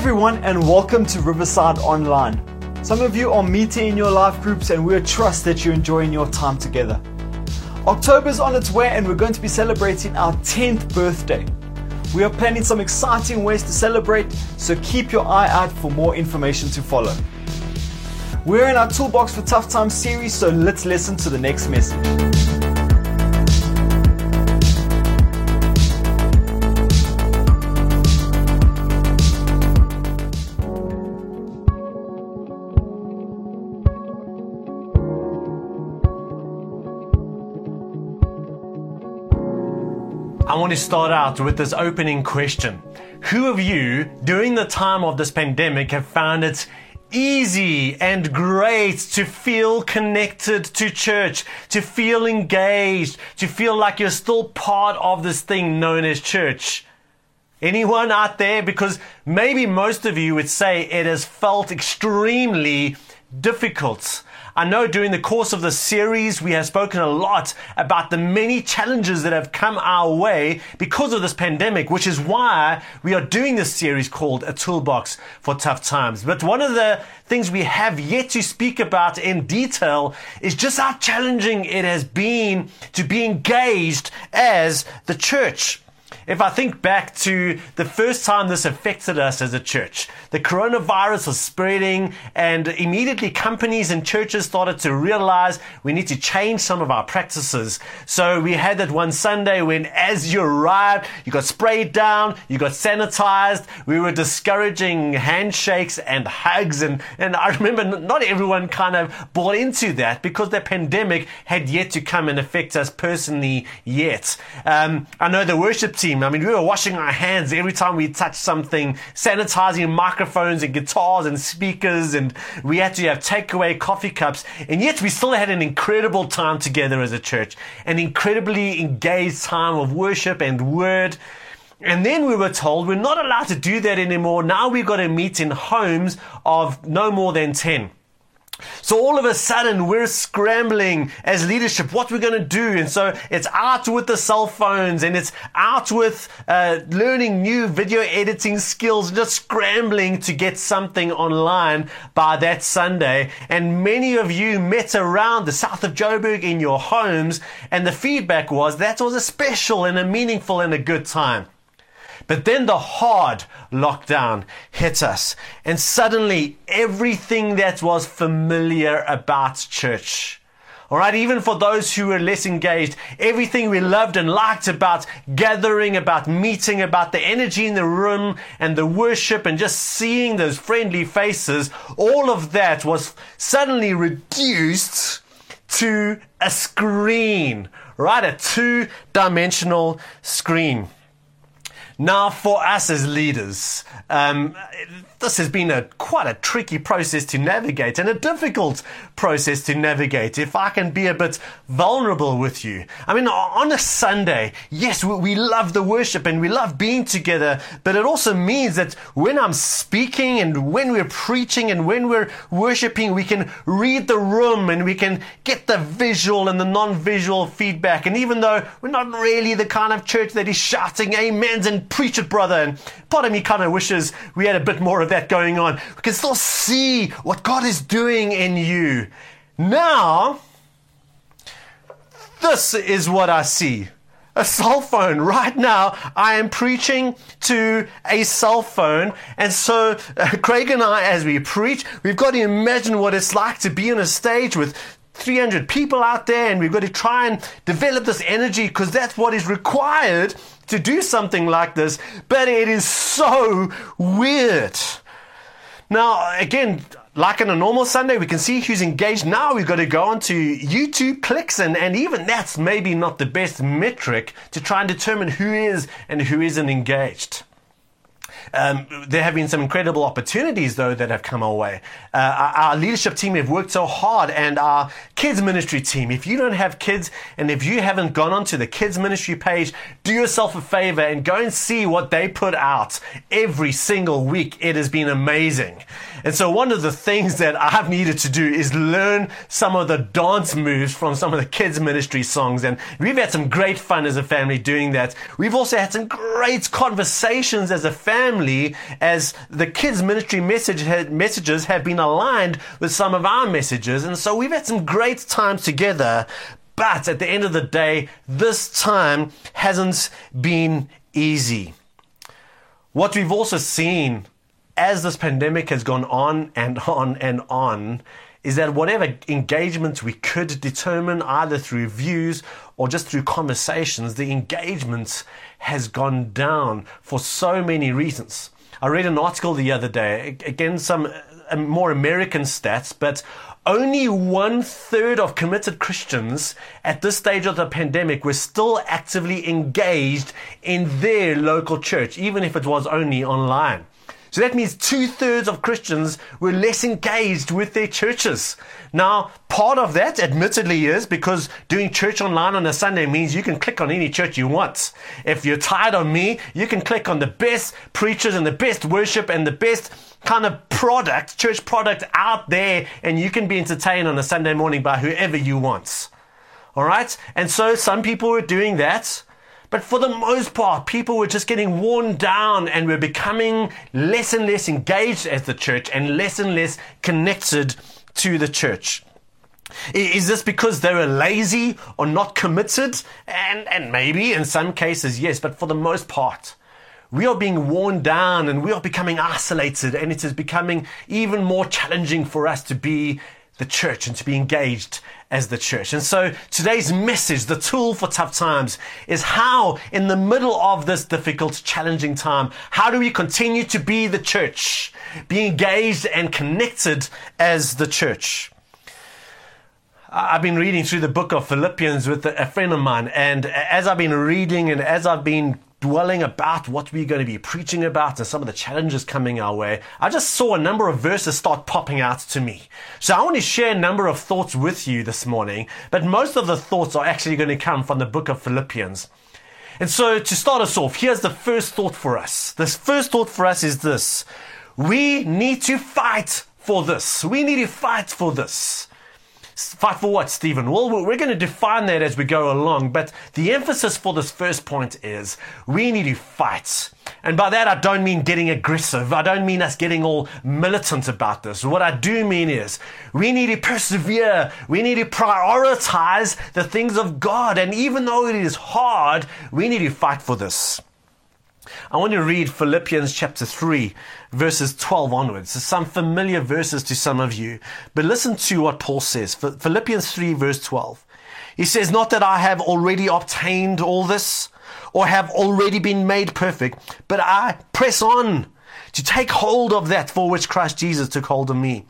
everyone, and welcome to Riverside Online. Some of you are meeting in your life groups, and we trust that you're enjoying your time together. October's on its way, and we're going to be celebrating our 10th birthday. We are planning some exciting ways to celebrate, so keep your eye out for more information to follow. We're in our Toolbox for Tough Times series, so let's listen to the next message. Want to start out with this opening question. Who of you, during the time of this pandemic, have found it easy and great to feel connected to church, to feel engaged, to feel like you're still part of this thing known as church? Anyone out there? Because maybe most of you would say it has felt extremely difficult. I know during the course of the series, we have spoken a lot about the many challenges that have come our way because of this pandemic, which is why we are doing this series called A Toolbox for Tough Times. But one of the things we have yet to speak about in detail is just how challenging it has been to be engaged as the church. If I think back to the first time this affected us as a church, the coronavirus was spreading, and immediately companies and churches started to realize we need to change some of our practices. So we had that one Sunday when, as you arrived, you got sprayed down, you got sanitized. We were discouraging handshakes and hugs, and, and I remember not everyone kind of bought into that because the pandemic had yet to come and affect us personally yet. Um, I know the worship team I mean, we were washing our hands every time we touched something, sanitizing microphones and guitars and speakers, and we had to have takeaway coffee cups. And yet we still had an incredible time together as a church, an incredibly engaged time of worship and word. And then we were told we're not allowed to do that anymore. Now we've got to meet in homes of no more than 10. So all of a sudden we're scrambling as leadership what we're going to do. And so it's out with the cell phones and it's out with uh, learning new video editing skills, just scrambling to get something online by that Sunday. And many of you met around the south of Joburg in your homes. And the feedback was that was a special and a meaningful and a good time. But then the hard lockdown hit us, and suddenly everything that was familiar about church. All right, even for those who were less engaged, everything we loved and liked about gathering, about meeting, about the energy in the room and the worship and just seeing those friendly faces, all of that was suddenly reduced to a screen, right? A two dimensional screen. Now, for us as leaders, um, this has been a quite a tricky process to navigate and a difficult process to navigate. If I can be a bit vulnerable with you, I mean, on a Sunday, yes, we love the worship and we love being together, but it also means that when I'm speaking and when we're preaching and when we're worshiping, we can read the room and we can get the visual and the non-visual feedback. And even though we're not really the kind of church that is shouting amens and preach it, brother, and part of me kind of wishes we had a bit more of that going on. We can still see what God is doing in you. Now, this is what I see. A cell phone. Right now, I am preaching to a cell phone. And so, uh, Craig and I, as we preach, we've got to imagine what it's like to be on a stage with 300 people out there, and we've got to try and develop this energy because that's what is required to do something like this. But it is so weird. Now, again, like on a normal Sunday, we can see who's engaged. Now we've got to go onto YouTube clicks, and, and even that's maybe not the best metric to try and determine who is and who isn't engaged. Um, there have been some incredible opportunities, though, that have come our way. Uh, our, our, leadership team have worked so hard, and our kids ministry team. If you don't have kids, and if you haven't gone onto the kids ministry page, do yourself a favor and go and see what they put out every single week. It has been amazing. And so one of the things that I've needed to do is learn some of the dance moves from some of the kids ministry songs. And we've had some great fun as a family doing that. We've also had some great conversations as a family as the kids ministry message messages have been aligned with some of our messages. And so we've had some great times together. But at the end of the day, this time hasn't been easy. What we've also seen as this pandemic has gone on and on and on is that whatever engagement we could determine either through views or just through conversations, the engagement has gone down for so many reasons. I read an article the other day, again, some uh, more American stats, but only one third of committed Christians at this stage of the pandemic were still actively engaged in their local church, even if it was only online. So that means two thirds of Christians were less engaged with their churches. Now, part of that, admittedly, is because doing church online on a Sunday means you can click on any church you want. If you're tired of me, you can click on the best preachers and the best worship and the best kind of product, church product out there, and you can be entertained on a Sunday morning by whoever you want. All right? And so some people were doing that. But for the most part, people were just getting worn down and were becoming less and less engaged as the church and less and less connected to the church. Is this because they were lazy or not committed? And, and maybe in some cases, yes, but for the most part, we are being worn down and we are becoming isolated, and it is becoming even more challenging for us to be the church and to be engaged as the church. And so today's message, the tool for tough times, is how in the middle of this difficult, challenging time, how do we continue to be the church, be engaged and connected as the church? I've been reading through the book of Philippians with a friend of mine, and as I've been reading and as I've been dwelling about what we're going to be preaching about and some of the challenges coming our way, I just saw a number of verses start popping out to me. So I want to share a number of thoughts with you this morning, but most of the thoughts are actually going to come from the book of Philippians. And so to start us off, here's the first thought for us. This first thought for us is this. We need to fight for this. We need to fight for this. Fight for what, Stephen? Well, we're going to define that as we go along, but the emphasis for this first point is we need to fight. And by that, I don't mean getting aggressive. I don't mean us getting all militant about this. What I do mean is we need to persevere. We need to prioritize the things of God. And even though it is hard, we need to fight for this. I want to read Philippians chapter 3, verses 12 onwards. There's some familiar verses to some of you, but listen to what Paul says. Philippians 3, verse 12. He says, Not that I have already obtained all this or have already been made perfect, but I press on to take hold of that for which Christ Jesus took hold of me.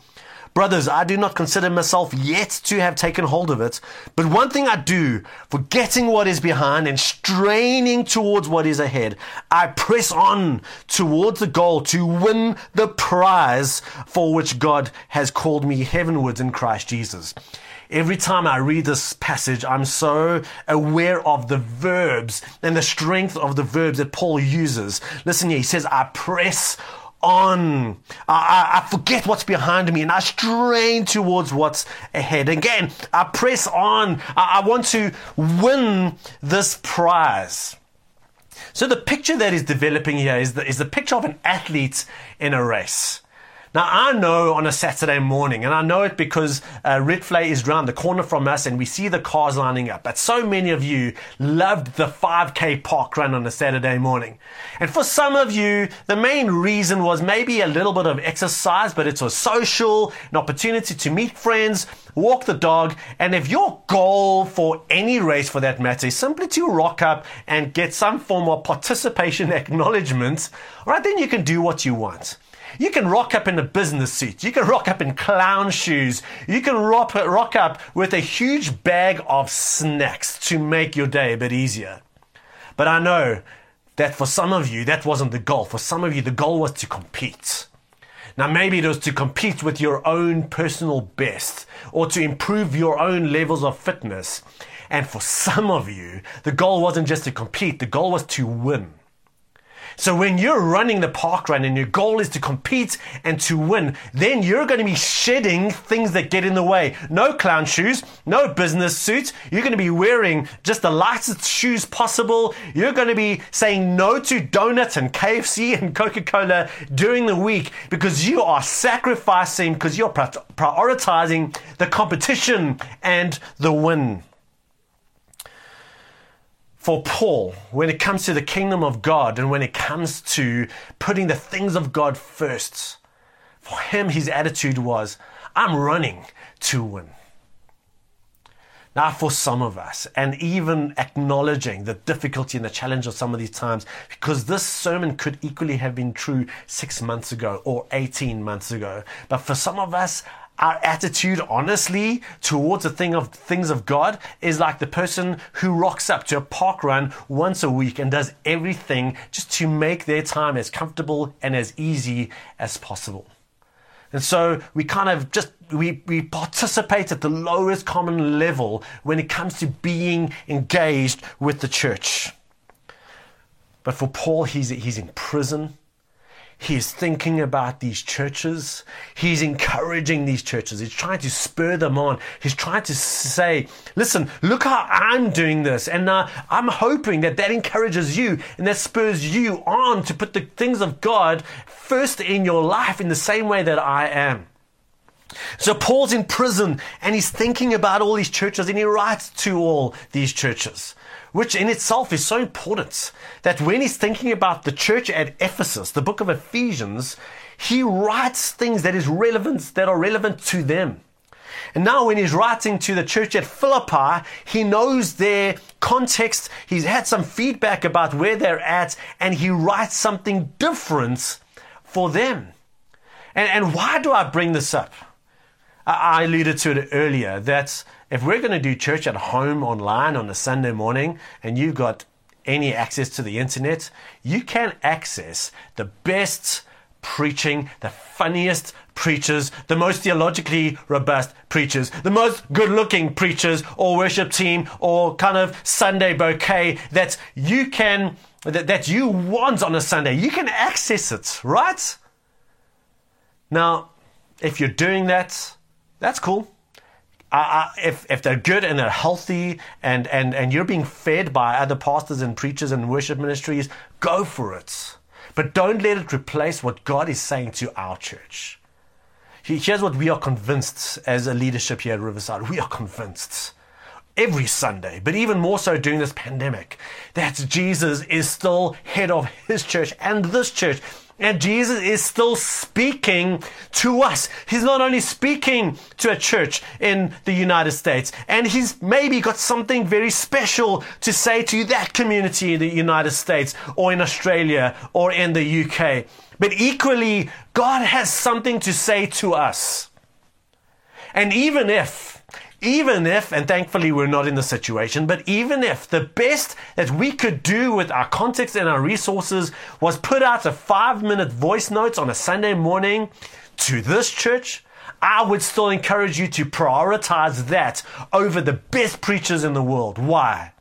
Brothers, I do not consider myself yet to have taken hold of it, but one thing I do, forgetting what is behind and straining towards what is ahead, I press on towards the goal to win the prize for which God has called me heavenwards in Christ Jesus. Every time I read this passage, I'm so aware of the verbs and the strength of the verbs that Paul uses. Listen here, he says, I press on. I, I, forget what's behind me and I strain towards what's ahead. Again, I press on. I, I want to win this prize. So the picture that is developing here is the, is the picture of an athlete in a race. Now, I know on a Saturday morning, and I know it because uh, Rietvlei is round the corner from us and we see the cars lining up. But so many of you loved the 5K park run on a Saturday morning. And for some of you, the main reason was maybe a little bit of exercise, but it's a social, an opportunity to meet friends, walk the dog. And if your goal for any race for that matter is simply to rock up and get some form of participation acknowledgement, right, then you can do what you want. You can rock up in a business suit. You can rock up in clown shoes. You can rock, rock up with a huge bag of snacks to make your day a bit easier. But I know that for some of you, that wasn't the goal. For some of you, the goal was to compete. Now, maybe it was to compete with your own personal best or to improve your own levels of fitness. And for some of you, the goal wasn't just to compete, the goal was to win. So when you're running the park run and your goal is to compete and to win, then you're going to be shedding things that get in the way. No clown shoes, no business suits. You're going to be wearing just the lightest shoes possible. You're going to be saying no to donuts and KFC and Coca-Cola during the week because you are sacrificing because you're prioritizing the competition and the win for Paul, when it comes to the kingdom of God and when it comes to putting the things of God first, for him, his attitude was, I'm running to win. Now, for some of us, and even acknowledging the difficulty and the challenge of some of these times, because this sermon could equally have been true six months ago or 18 months ago. But for some of us, our attitude, honestly, towards the thing of things of God is like the person who rocks up to a park run once a week and does everything just to make their time as comfortable and as easy as possible. And so we kind of just we, we participate at the lowest common level when it comes to being engaged with the church. But for Paul, he's, he's in prison. He's thinking about these churches. He's encouraging these churches. He's trying to spur them on. He's trying to say, listen, look how I'm doing this. And uh, I'm hoping that that encourages you and that spurs you on to put the things of God first in your life in the same way that I am. So Paul's in prison and he's thinking about all these churches and he writes to all these churches which in itself is so important that when he's thinking about the church at Ephesus, the book of Ephesians, he writes things that is relevant, that are relevant to them. And now when he's writing to the church at Philippi, he knows their context. He's had some feedback about where they're at and he writes something different for them. And, and why do I bring this up? I alluded to it earlier that if we're going to do church at home online on a Sunday morning and you've got any access to the internet, you can access the best preaching, the funniest preachers, the most theologically robust preachers, the most good looking preachers or worship team or kind of Sunday bouquet that you can, that, that you want on a Sunday. You can access it, right? Now, if you're doing that, that's cool. If, if they're good and they're healthy and, and, and you're being fed by other pastors and preachers and worship ministries, go for it. But don't let it replace what God is saying to our church. Here's what we are convinced as a leadership here at Riverside. We are convinced every Sunday, but even more so during this pandemic, that Jesus is still head of his church and this church and Jesus is still speaking to us. He's not only speaking to a church in the United States, and he's maybe got something very special to say to that community in the United States or in Australia or in the UK. But equally, God has something to say to us. And even if even if, and thankfully we're not in the situation, but even if the best that we could do with our context and our resources was put out a five minute voice notes on a Sunday morning to this church, I would still encourage you to prioritize that over the best preachers in the world. Why?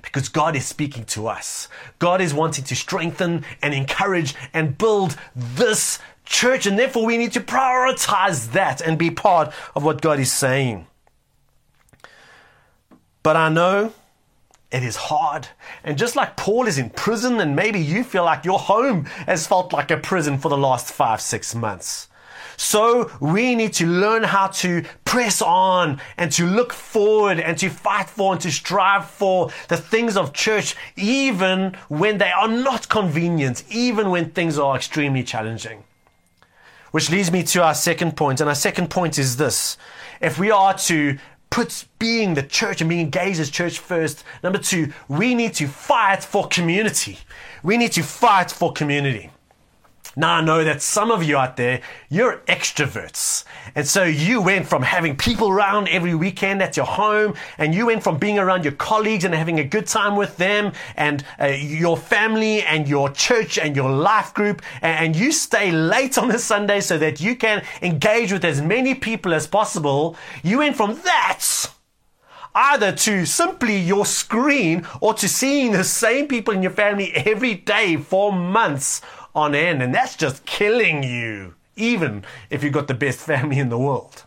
Because God is speaking to us. God is wanting to strengthen and encourage and build this church, and therefore we need to prioritize that and be part of what God is saying. But I know it is hard. And just like Paul is in prison, and maybe you feel like your home has felt like a prison for the last five, six months. So we need to learn how to press on and to look forward and to fight for and to strive for the things of church, even when they are not convenient, even when things are extremely challenging. Which leads me to our second point, and our second point is this. If we are to put being the church and being engaged as church first, number two, we need to fight for community. We need to fight for community. Now I know that some of you out there, you're extroverts. And so you went from having people around every weekend at your home, and you went from being around your colleagues and having a good time with them, and uh, your family, and your church, and your life group, and, and you stay late on a Sunday so that you can engage with as many people as possible. You went from that either to simply your screen or to seeing the same people in your family every day for months on end. And that's just killing you, even if you've got the best family in the world.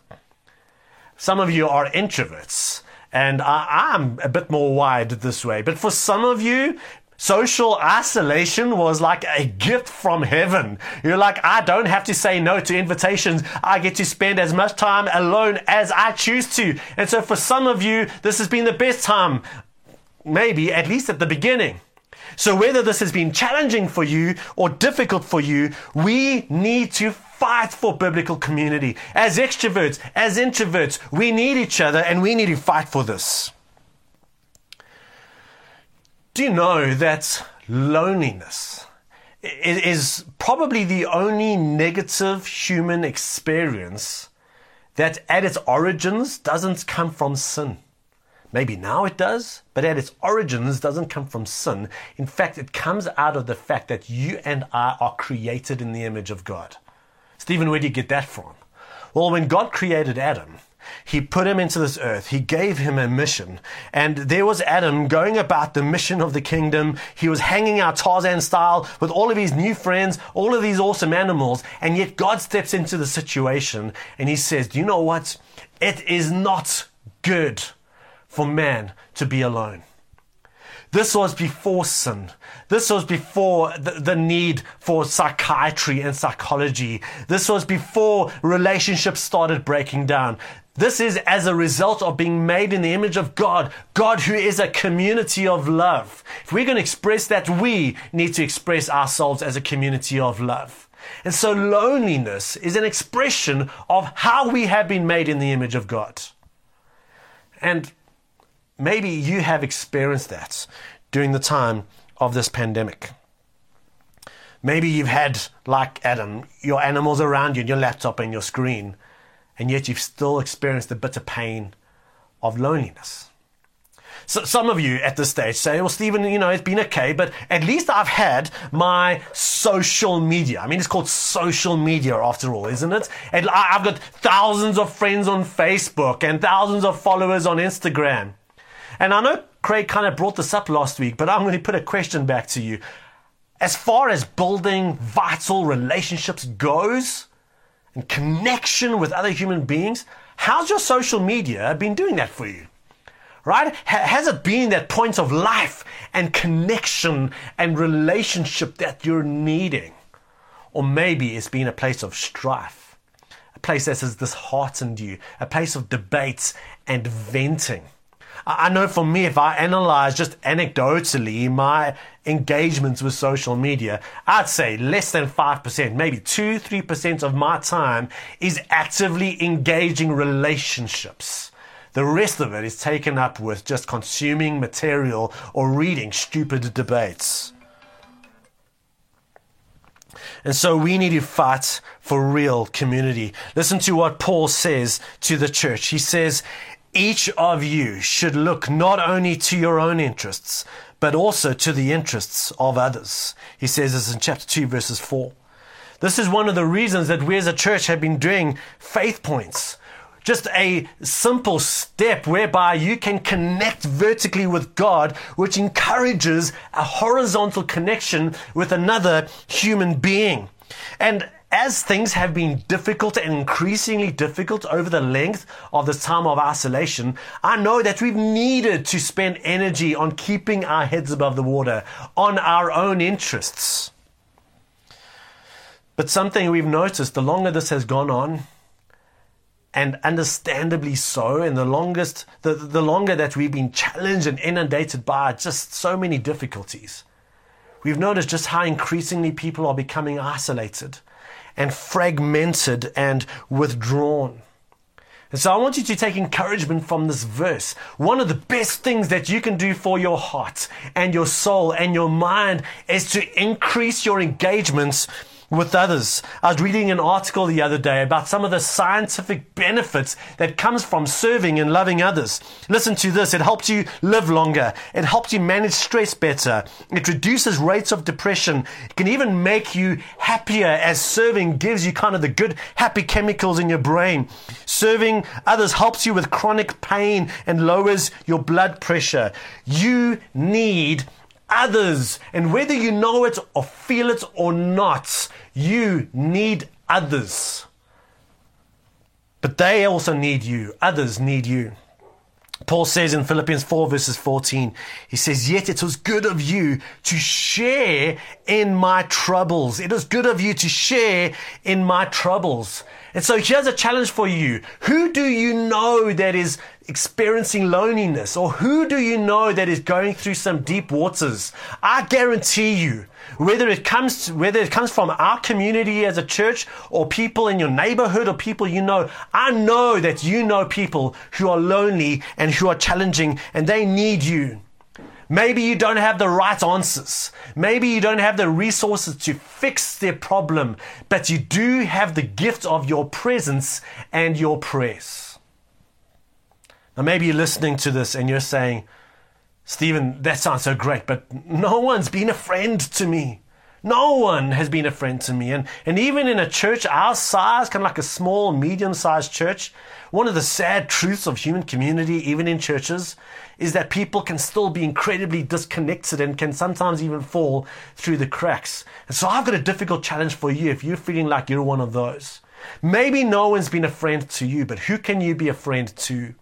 Some of you are introverts. And I, am a bit more wired this way. But for some of you, Social isolation was like a gift from heaven. You're like, I don't have to say no to invitations. I get to spend as much time alone as I choose to. And so for some of you, this has been the best time, maybe at least at the beginning. So whether this has been challenging for you or difficult for you, we need to fight for biblical community. As extroverts, as introverts, we need each other and we need to fight for this. Do you know that loneliness is probably the only negative human experience that at its origins doesn't come from sin? Maybe now it does, but at its origins doesn't come from sin. In fact, it comes out of the fact that you and I are created in the image of God. Stephen, where do you get that from? Well, when God created Adam, he put him into this earth. He gave him a mission. And there was Adam going about the mission of the kingdom. He was hanging out Tarzan style with all of his new friends, all of these awesome animals. And yet God steps into the situation and he says, Do you know what? It is not good for man to be alone. This was before sin. This was before the, the, need for psychiatry and psychology. This was before relationships started breaking down. This is as a result of being made in the image of God, God who is a community of love. If we're going to express that, we need to express ourselves as a community of love. And so loneliness is an expression of how we have been made in the image of God. And maybe you have experienced that during the time of this pandemic. Maybe you've had, like Adam, your animals around you, and your laptop and your screen and yet you've still experienced the bitter pain of loneliness. So some of you at this stage say, well, Stephen, you know, it's been okay, but at least I've had my social media. I mean, it's called social media after all, isn't it? And I've got thousands of friends on Facebook and thousands of followers on Instagram. And I know Craig kind of brought this up last week, but I'm going to put a question back to you. As far as building vital relationships goes, and connection with other human beings, how's your social media been doing that for you? Right? Has it been that point of life and connection and relationship that you're needing? Or maybe it's been a place of strife, a place that has disheartened you, a place of debates and venting. I know for me, if I analyze just anecdotally my engagements with social media, I'd say less than 5%, maybe 2 3% of my time is actively engaging relationships. The rest of it is taken up with just consuming material or reading stupid debates. And so we need to fight for real community. Listen to what Paul says to the church. He says, each of you should look not only to your own interests, but also to the interests of others. He says this in chapter 2, verses 4. This is one of the reasons that we as a church have been doing faith points. Just a simple step whereby you can connect vertically with God, which encourages a horizontal connection with another human being. And as things have been difficult and increasingly difficult over the length of this time of isolation, I know that we've needed to spend energy on keeping our heads above the water, on our own interests. But something we've noticed the longer this has gone on, and understandably so, and the longest the, the longer that we've been challenged and inundated by just so many difficulties, we've noticed just how increasingly people are becoming isolated and fragmented and withdrawn. And so I want you to take encouragement from this verse. One of the best things that you can do for your heart and your soul and your mind is to increase your engagements with others. I was reading an article the other day about some of the scientific benefits that comes from serving and loving others. Listen to this. It helps you live longer. It helps you manage stress better. It reduces rates of depression. It can even make you happier as serving gives you kind of the good happy chemicals in your brain. Serving others helps you with chronic pain and lowers your blood pressure. You need others. And whether you know it or feel it or not, you need others. But they also need you. Others need you. Paul says in Philippians 4 verses 14, he says, Yet it was good of you to share in my troubles. It was good of you to share in my troubles. And so here's a challenge for you. Who do you know that is experiencing loneliness or who do you know that is going through some deep waters? I guarantee you, whether it comes whether it comes from our community as a church or people in your neighborhood or people you know, I know that you know people who are lonely and who are challenging and they need you. Maybe you don't have the right answers. Maybe you don't have the resources to fix their problem, but you do have the gift of your presence and your prayers. Now, maybe you're listening to this and you're saying, Stephen, that sounds so great, but no one's been a friend to me. No one has been a friend to me. And, and even in a church our size, kind of like a small, medium sized church, one of the sad truths of human community, even in churches, is that people can still be incredibly disconnected and can sometimes even fall through the cracks. And so I've got a difficult challenge for you if you're feeling like you're one of those. Maybe no one's been a friend to you, but who can you be a friend to?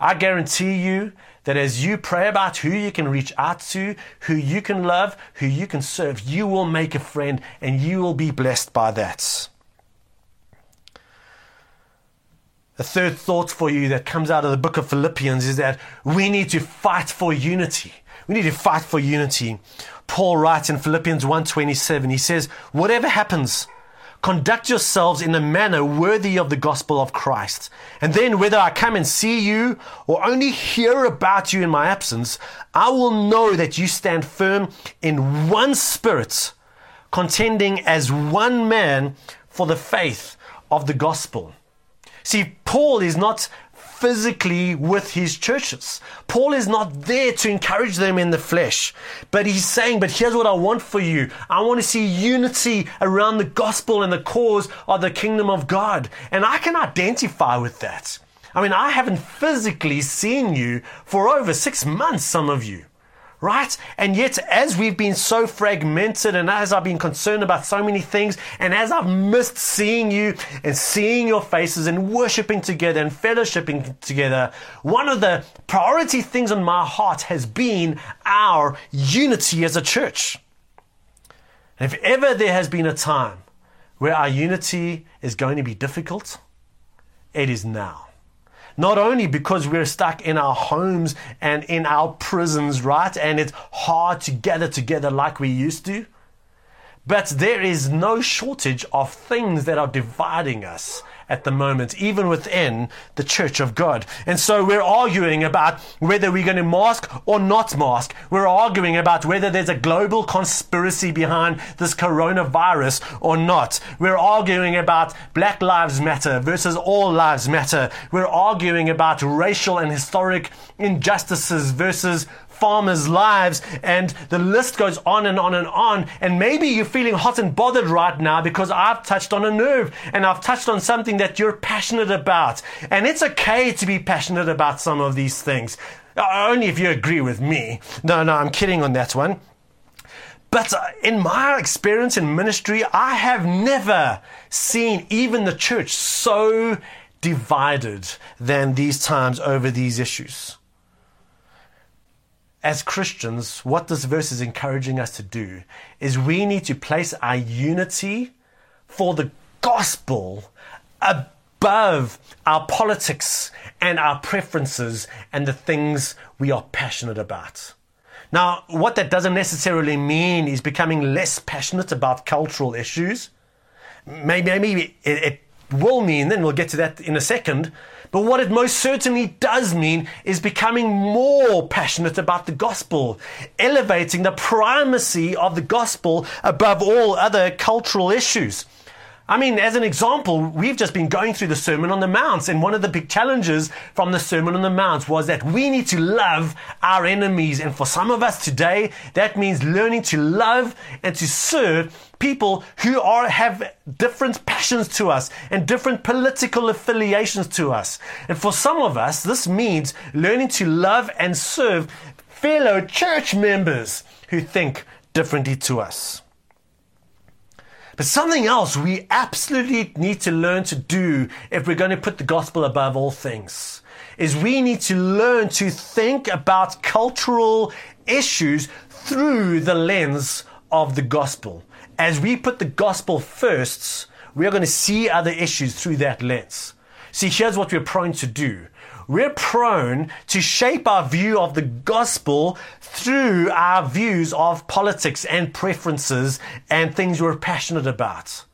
I guarantee you that as you pray about who you can reach out to, who you can love, who you can serve, you will make a friend and you will be blessed by that. The third thought for you that comes out of the book of Philippians is that we need to fight for unity. We need to fight for unity. Paul writes in Philippians 1:27, he says, "Whatever happens, Conduct yourselves in a manner worthy of the gospel of Christ. And then, whether I come and see you or only hear about you in my absence, I will know that you stand firm in one spirit, contending as one man for the faith of the gospel. See, Paul is not physically with his churches. Paul is not there to encourage them in the flesh, but he's saying, But here's what I want for you. I want to see unity around the gospel and the cause of the kingdom of God. And I can identify with that. I mean, I haven't physically seen you for over six months, some of you right? And yet, as we've been so fragmented and as I've been concerned about so many things, and as I've missed seeing you and seeing your faces and worshiping together and fellowshipping together, one of the priority things on my heart has been our unity as a church. And if ever there has been a time where our unity is going to be difficult, it is now. Not only because we're stuck in our homes and in our prisons, right? And it's hard to gather together like we used to. But there is no shortage of things that are dividing us at the moment, even within the church of God. And so we're arguing about whether we're going to mask or not mask. We're arguing about whether there's a global conspiracy behind this coronavirus or not. We're arguing about Black Lives Matter versus All Lives Matter. We're arguing about racial and historic injustices versus farmers' lives, and the list goes on and on and on. And maybe you're feeling hot and bothered right now because I've touched on a nerve and I've touched on something that you're passionate about. And it's okay to be passionate about some of these things. Uh, only if you agree with me. No, no, I'm kidding on that one. But uh, in my experience in ministry, I have never seen even the church so divided than these times over these issues as Christians, what this verse is encouraging us to do is we need to place our unity for the gospel above our politics and our preferences and the things we are passionate about. Now, what that doesn't necessarily mean is becoming less passionate about cultural issues. Maybe, maybe it, it will mean, then we'll get to that in a second, But what it most certainly does mean is becoming more passionate about the gospel, elevating the primacy of the gospel above all other cultural issues. I mean, as an example, we've just been going through the Sermon on the Mount, and one of the big challenges from the Sermon on the Mount was that we need to love our enemies. And for some of us today, that means learning to love and to serve people who are, have different passions to us and different political affiliations to us. And for some of us, this means learning to love and serve fellow church members who think differently to us. But something else we absolutely need to learn to do if we're going to put the gospel above all things is we need to learn to think about cultural issues through the lens of the gospel. As we put the gospel first, we are going to see other issues through that lens. See, here's what we're prone to do we're prone to shape our view of the gospel through our views of politics and preferences and things we're passionate about.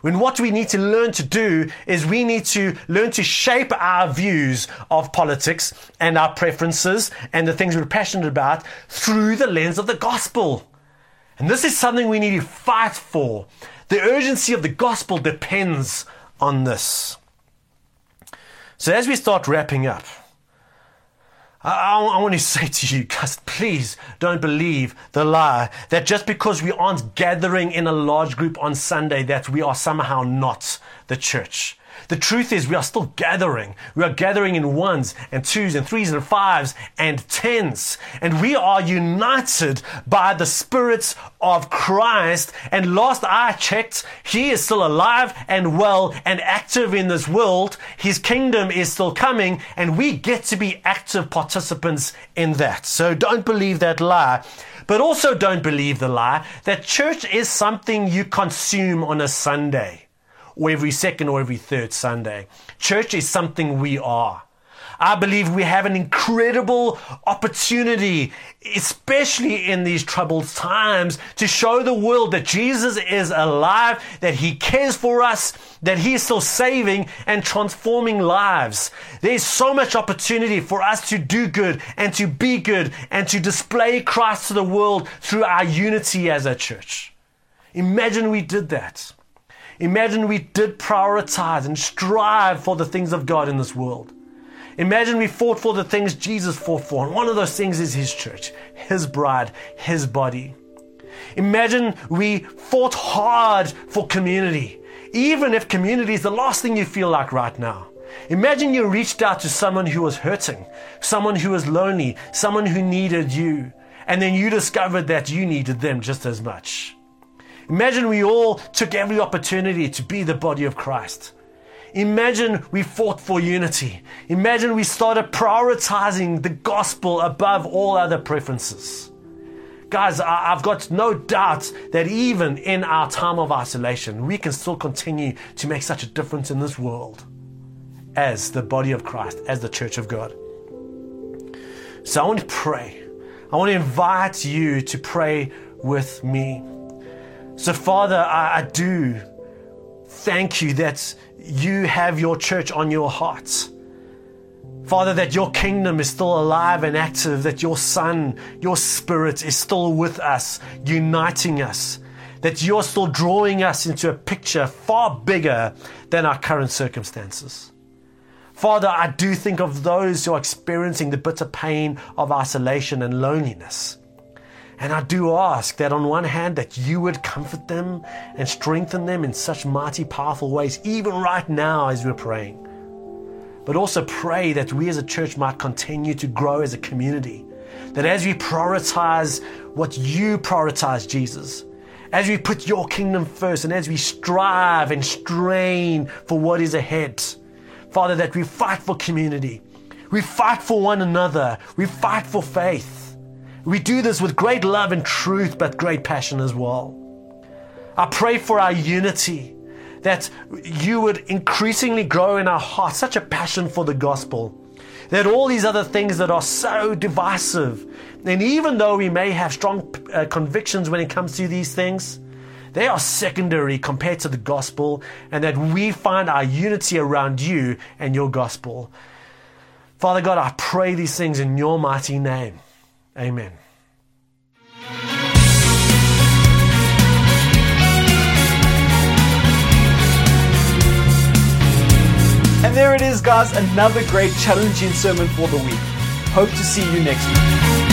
When what we need to learn to do is we need to learn to shape our views of politics and our preferences and the things we're passionate about through the lens of the gospel. And this is something we need to fight for. The urgency of the gospel depends on this. So as we start wrapping up, I, I, want to say to you guys, please don't believe the lie that just because we aren't gathering in a large group on Sunday, that we are somehow not the church. The truth is, we are still gathering. We are gathering in ones and twos and threes and fives and tens. And we are united by the Spirit of Christ. And last I checked, He is still alive and well and active in this world. His kingdom is still coming, and we get to be active participants in that. So don't believe that lie. But also don't believe the lie that church is something you consume on a Sunday or every second or every third Sunday. Church is something we are. I believe we have an incredible opportunity, especially in these troubled times, to show the world that Jesus is alive, that He cares for us, that He is still saving and transforming lives. There's so much opportunity for us to do good and to be good and to display Christ to the world through our unity as a church. Imagine we did that. Imagine we did prioritize and strive for the things of God in this world. Imagine we fought for the things Jesus fought for, and one of those things is His church, His bride, His body. Imagine we fought hard for community, even if community is the last thing you feel like right now. Imagine you reached out to someone who was hurting, someone who was lonely, someone who needed you, and then you discovered that you needed them just as much. Imagine we all took every opportunity to be the body of Christ. Imagine we fought for unity. Imagine we started prioritizing the gospel above all other preferences. Guys, I've got no doubt that even in our time of isolation, we can still continue to make such a difference in this world as the body of Christ, as the church of God. So I want to pray. I want to invite you to pray with me. So, Father, I, I do thank you that you have your church on your heart. Father, that your kingdom is still alive and active, that your Son, your Spirit is still with us, uniting us, that you're still drawing us into a picture far bigger than our current circumstances. Father, I do think of those who are experiencing the bitter pain of isolation and loneliness. And I do ask that on one hand that you would comfort them and strengthen them in such mighty, powerful ways, even right now as we're praying. But also pray that we as a church might continue to grow as a community. That as we prioritize what you prioritize, Jesus, as we put your kingdom first and as we strive and strain for what is ahead, Father, that we fight for community. We fight for one another. We fight for faith. We do this with great love and truth, but great passion as well. I pray for our unity, that you would increasingly grow in our hearts such a passion for the gospel, that all these other things that are so divisive, and even though we may have strong uh, convictions when it comes to these things, they are secondary compared to the gospel, and that we find our unity around you and your gospel. Father God, I pray these things in your mighty name. Amen. And there it is, guys, another great challenging sermon for the week. Hope to see you next week.